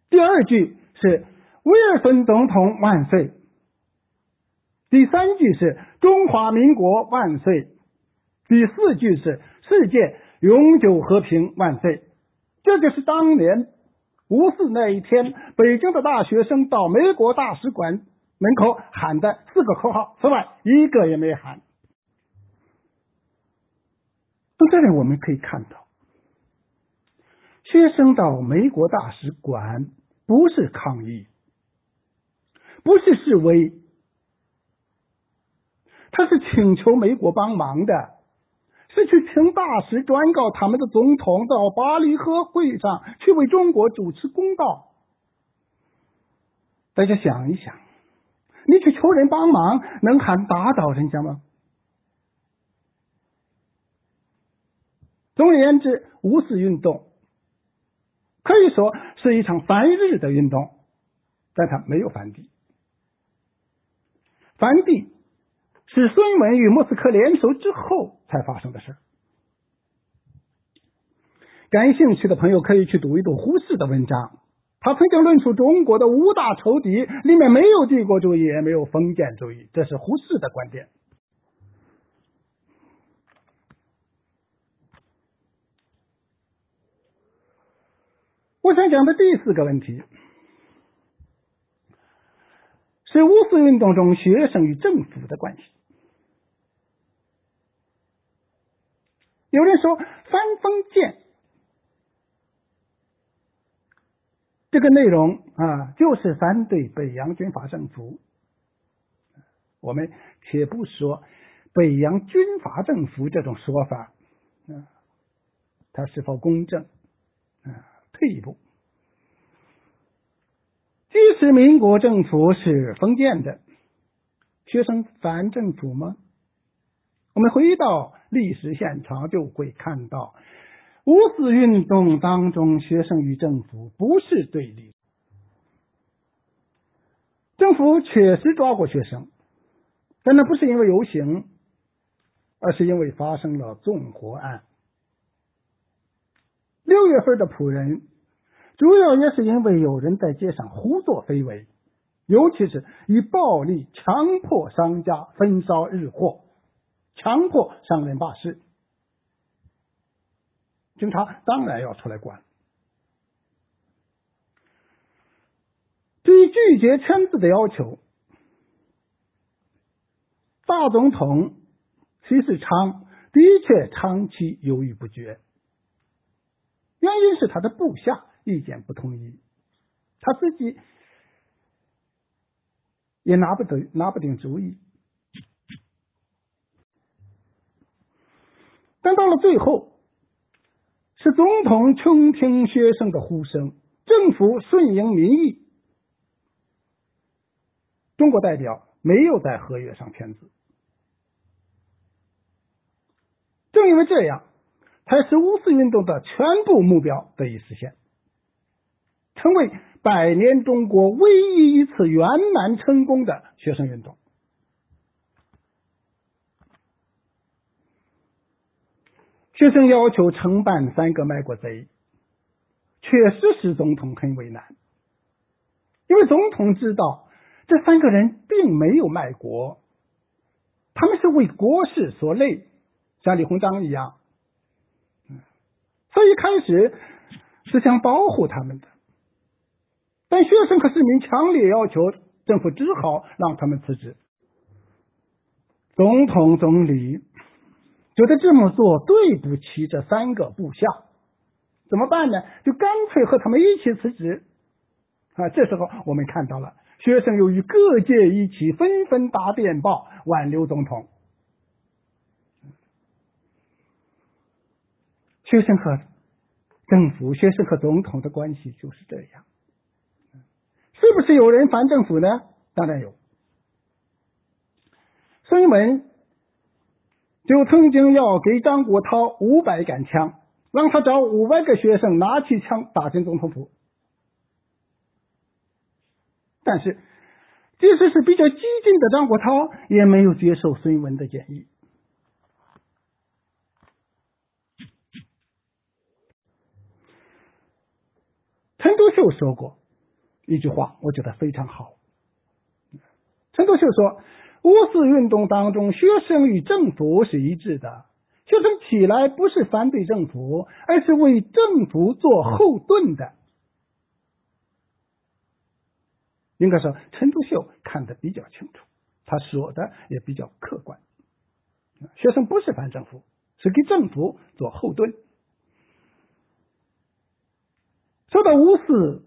第二句是威尔森总统万岁，第三句是中华民国万岁，第四句是世界永久和平万岁。这就是当年五四那一天，北京的大学生到美国大使馆门口喊的四个口号，此外一个也没喊。从这里我们可以看到，学生到美国大使馆。不是抗议，不是示威，他是请求美国帮忙的，是去请大使转告他们的总统到巴黎和会上去为中国主持公道。大家想一想，你去求人帮忙，能喊打倒人家吗？总而言之，五四运动。可以说是一场反日的运动，但它没有反帝。反帝是孙文与莫斯科联手之后才发生的事感兴趣的朋友可以去读一读胡适的文章，他曾经论述中国的五大仇敌，里面没有帝国主义，也没有封建主义，这是胡适的观点。我想讲的第四个问题是五四运动中学生与政府的关系。有人说三封建这个内容啊，就是反对北洋军阀政府。我们且不说北洋军阀政府这种说法，啊，它是否公正？啊。退一步，即使民国政府是封建的，学生反政府吗？我们回到历史现场，就会看到五四运动当中，学生与政府不是对立，政府确实抓过学生，但那不是因为游行，而是因为发生了纵火案。六月份的仆人，主要也是因为有人在街上胡作非为，尤其是以暴力强迫商家焚烧日货，强迫商人罢市，警察当然要出来管。对于拒绝签字的要求，大总统徐世昌的确长期犹豫不决。原因是他的部下意见不统一，他自己也拿不得拿不定主意。但到了最后，是总统倾听学生的呼声，政府顺应民意，中国代表没有在合约上签字。正因为这样。才使五四运动的全部目标得以实现，成为百年中国唯一一次圆满成功的学生运动。学生要求惩办三个卖国贼，确实使总统很为难，因为总统知道这三个人并没有卖国，他们是为国事所累，像李鸿章一样。所以开始是想保护他们的，但学生和市民强烈要求，政府只好让他们辞职。总统、总理觉得这么做对不起这三个部下，怎么办呢？就干脆和他们一起辞职。啊，这时候我们看到了学生由于各界一起，纷纷打电报挽留总统。学生和政府、学生和总统的关系就是这样。是不是有人反政府呢？当然有。孙文就曾经要给张国焘五百杆枪，让他找五百个学生拿起枪打进总统府。但是，即使是比较激进的张国焘，也没有接受孙文的建议。陈独秀说过一句话，我觉得非常好。陈独秀说。五四运动当中，学生与政府是一致的。学生起来不是反对政府，而是为政府做后盾的。应该说，陈独秀看得比较清楚，他说的也比较客观。学生不是反政府，是给政府做后盾。说到五四。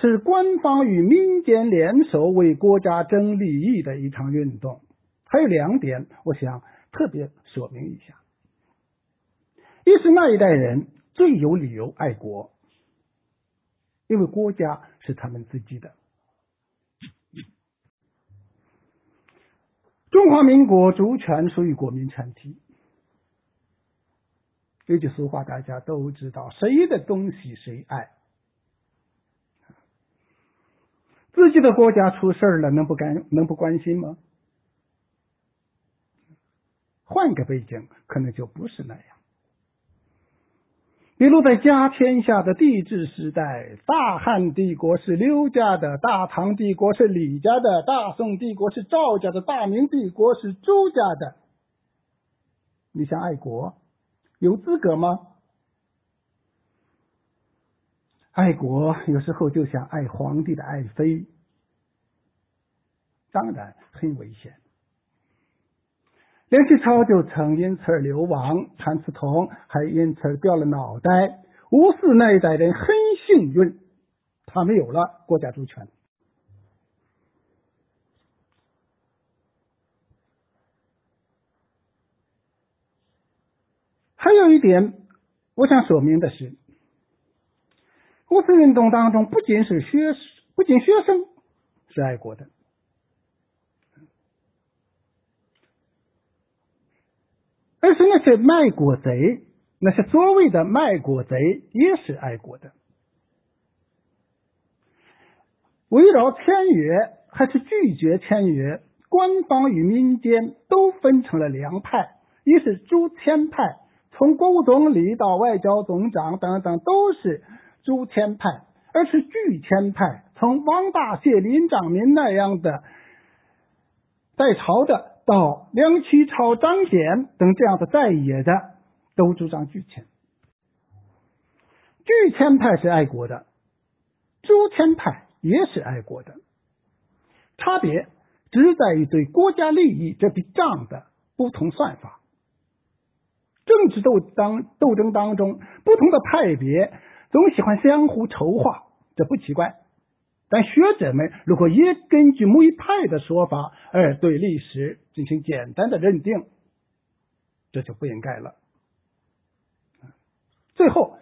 是官方与民间联手为国家争利益的一场运动。还有两点，我想特别说明一下：一是那一代人最有理由爱国，因为国家是他们自己的。中华民国主权属于国民全体。有句俗话大家都知道：谁的东西谁爱。自己的国家出事了，能不干能不关心吗？换个背景，可能就不是那样。比如在家天下的帝制时代，大汉帝国是刘家的，大唐帝国是李家的，大宋帝国是赵家的，大明帝国是朱家的。你想爱国，有资格吗？爱国有时候就像爱皇帝的爱妃，当然很危险。梁启超就曾因此而流亡，谭嗣同还因此掉了脑袋。吴四那一代人很幸运，他们有了国家主权。还有一点，我想说明的是。五四运动当中，不仅是学，不仅学生是爱国的，而是那些卖国贼，那些所谓的卖国贼也是爱国的。围绕签约还是拒绝签约，官方与民间都分成了两派，一是主签派，从国务总理到外交总长等等都是。朱谦派，而是拒谦派。从王大燮、林长民那样的在朝的，到梁启超、张謇等这样的在野的，都主张拒签。拒签派是爱国的，朱谦派也是爱国的，差别只在于对国家利益这笔账的不同算法。政治斗当斗争当中，不同的派别。总喜欢相互筹划，这不奇怪。但学者们如果也根据某一派的说法而对历史进行简单的认定，这就不应该了。最后，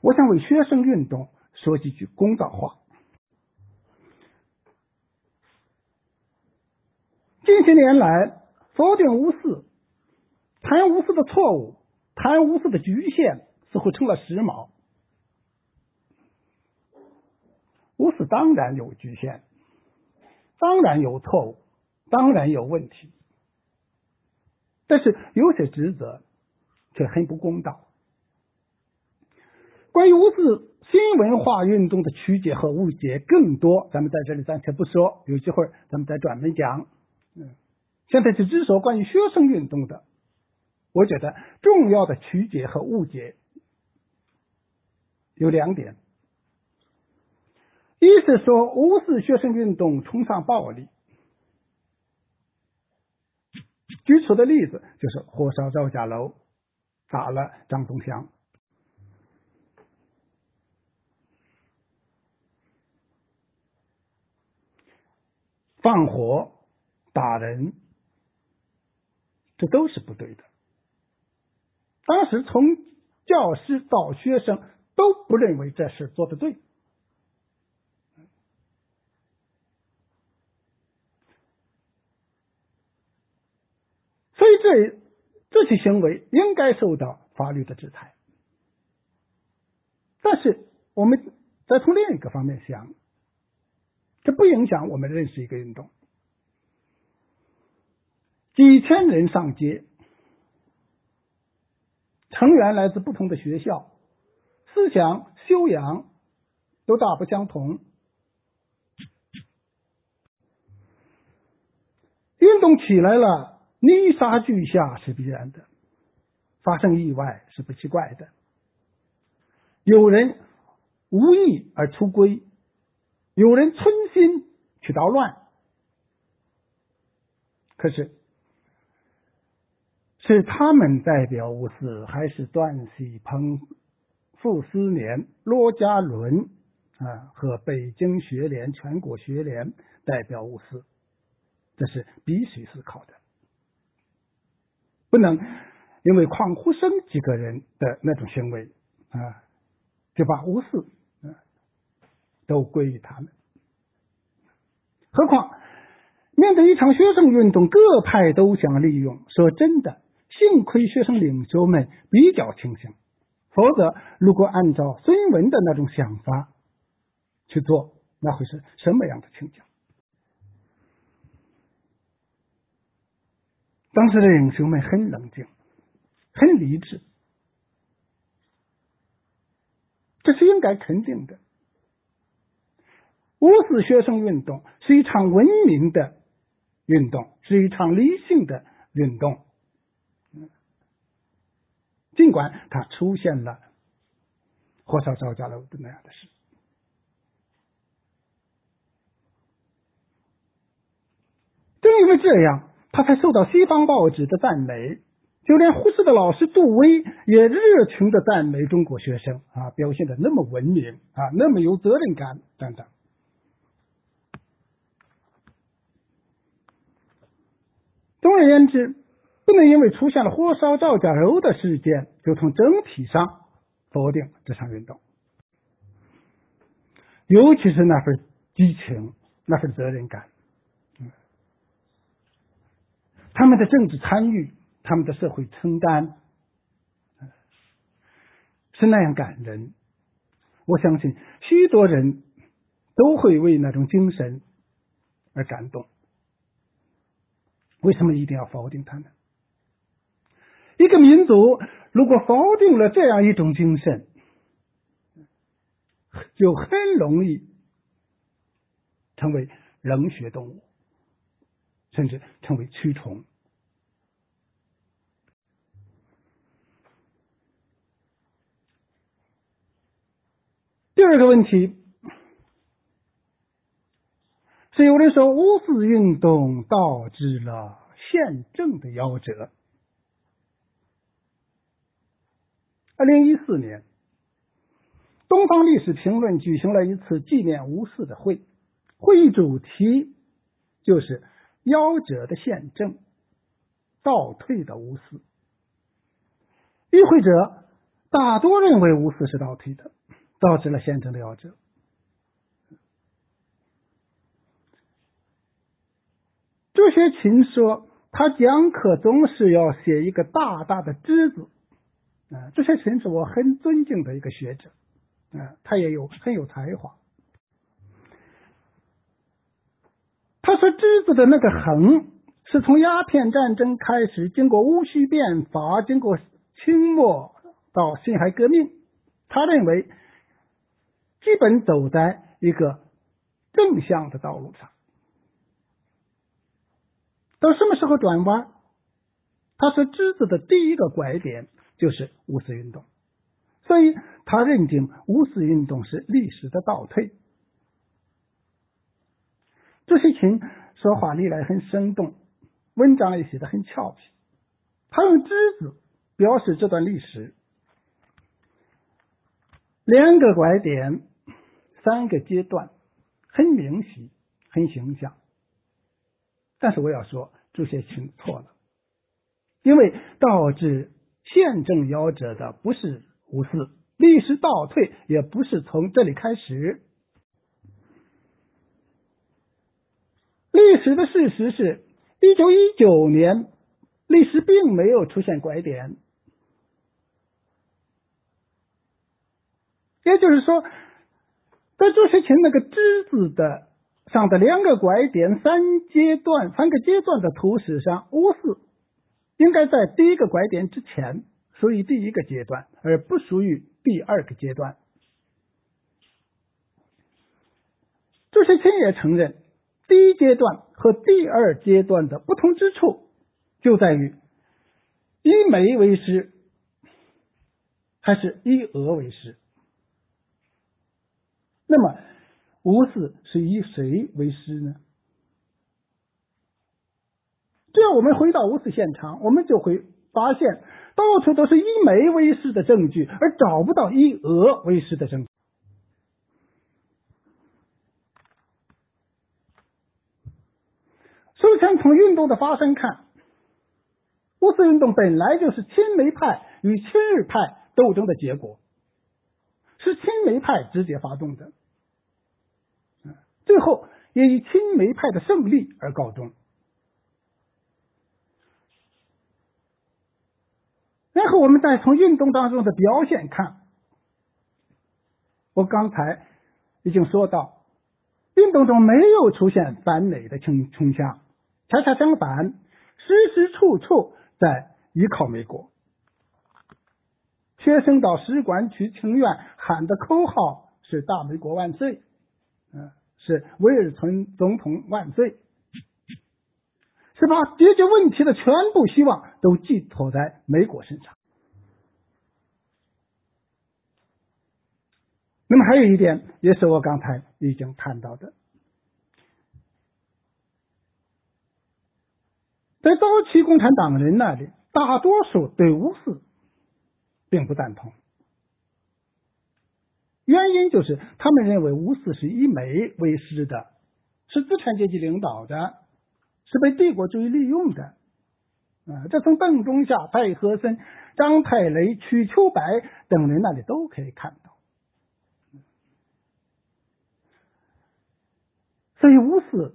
我想为学生运动说几句公道话。近些年来，否定无私、谈无私的错误、谈无私的局限，似乎成了时髦。五四当然有局限，当然有错误，当然有问题，但是有些职责却很不公道。关于五四新文化运动的曲解和误解更多，咱们在这里暂且不说，有机会咱们再专门讲。嗯，现在就只说关于学生运动的，我觉得重要的曲解和误解有两点。一是说五四学生运动崇尚暴力。举出的例子就是火烧赵家楼，打了张宗祥，放火打人，这都是不对的。当时从教师到学生都不认为这事做的对。所以这这些行为应该受到法律的制裁，但是我们再从另一个方面想，这不影响我们认识一个运动。几千人上街，成员来自不同的学校，思想修养都大不相同，运动起来了。泥沙俱下是必然的，发生意外是不奇怪的。有人无意而出规，有人存心去捣乱。可是，是他们代表五四，还是段喜鹏、傅斯年、罗家伦啊和北京学联、全国学联代表五四？这是必须思考的。不能因为匡呼生几个人的那种行为啊，就把无视都归于他们。何况面对一场学生运动，各派都想利用。说真的，幸亏学生领袖们比较清醒，否则如果按照孙文的那种想法去做，那会是什么样的情景？当时的领袖们很冷静，很理智，这是应该肯定的。五四学生运动是一场文明的运动，是一场理性的运动。尽管它出现了火烧赵家楼的那样的事，正因为这样。他才受到西方报纸的赞美，就连胡适的老师杜威也热情的赞美中国学生啊，表现的那么文明啊，那么有责任感等等。总而言之，不能因为出现了火烧赵家楼的事件，就从整体上否定这场运动，尤其是那份激情，那份责任感。他们的政治参与，他们的社会承担，是那样感人。我相信许多人都会为那种精神而感动。为什么一定要否定他们？一个民族如果否定了这样一种精神，就很容易成为冷血动物。甚至成为蛆虫。第二个问题是，有人说五四运动导致了宪政的夭折。二零一四年，东方历史评论举行了一次纪念五四的会，会议主题就是。夭折的宪政，倒退的无私。与会者大多认为无私是倒退的，导致了宪政的夭折。朱学勤说，他讲课总是要写一个大大的“之”字。啊，朱学勤是我很尊敬的一个学者，啊，他也有很有才华。他说：“之子的那个横，是从鸦片战争开始，经过戊戌变法，经过清末到辛亥革命，他认为基本走在一个正向的道路上。到什么时候转弯？他说，之子的第一个拐点就是五四运动，所以他认定五四运动是历史的倒退。朱学勤说话历来很生动，文章也写得很俏皮。他用“之”字表示这段历史，两个拐点，三个阶段，很明晰，很形象。但是我要说，朱学勤错了，因为导致宪政夭折的不是五四，历史倒退也不是从这里开始。历史的事实是，一九一九年，历史并没有出现拐点，也就是说，在朱学勤那个“之”字的上的两个拐点、三阶段、三个阶段的图史上，五四应该在第一个拐点之前，属于第一个阶段，而不属于第二个阶段。朱学勤也承认。第一阶段和第二阶段的不同之处，就在于以美为师，还是以俄为师。那么五四是以谁为师呢？只要我们回到五四现场，我们就会发现，到处都是以美为师的证据，而找不到以俄为师的证据。首先，从运动的发生看，五四运动本来就是亲美派与亲日派斗争的结果，是亲美派直接发动的，最后也以亲美派的胜利而告终。然后，我们再从运动当中的表现看，我刚才已经说到，运动中没有出现反美的倾倾向。恰恰相反，时时处处在依靠美国。学生到使馆去请愿喊的口号是“大美国万岁”，嗯，是威尔逊总统万岁，是把解决问题的全部希望都寄托在美国身上。那么还有一点，也是我刚才已经谈到的。在早期共产党人那里，大多数对五四并不赞同，原因就是他们认为五四是以美为师的，是资产阶级领导的，是被帝国主义利用的。啊，这从邓中夏、戴和森、张太雷、瞿秋白等人那里都可以看到。所以五四。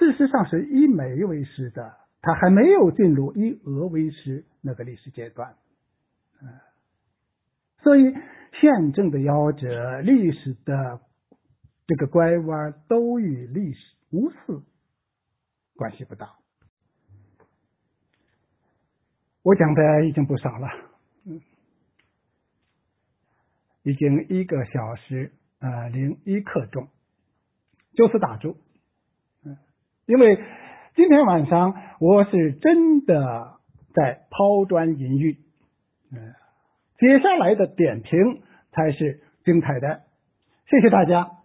事实上是以美为师的，他还没有进入以俄为师那个历史阶段，嗯，所以宪政的夭折、历史的这个拐弯都与历史无四关系不大。我讲的已经不少了，嗯，已经一个小时呃零一刻钟，就此打住。因为今天晚上我是真的在抛砖引玉，嗯，接下来的点评才是精彩的。谢谢大家。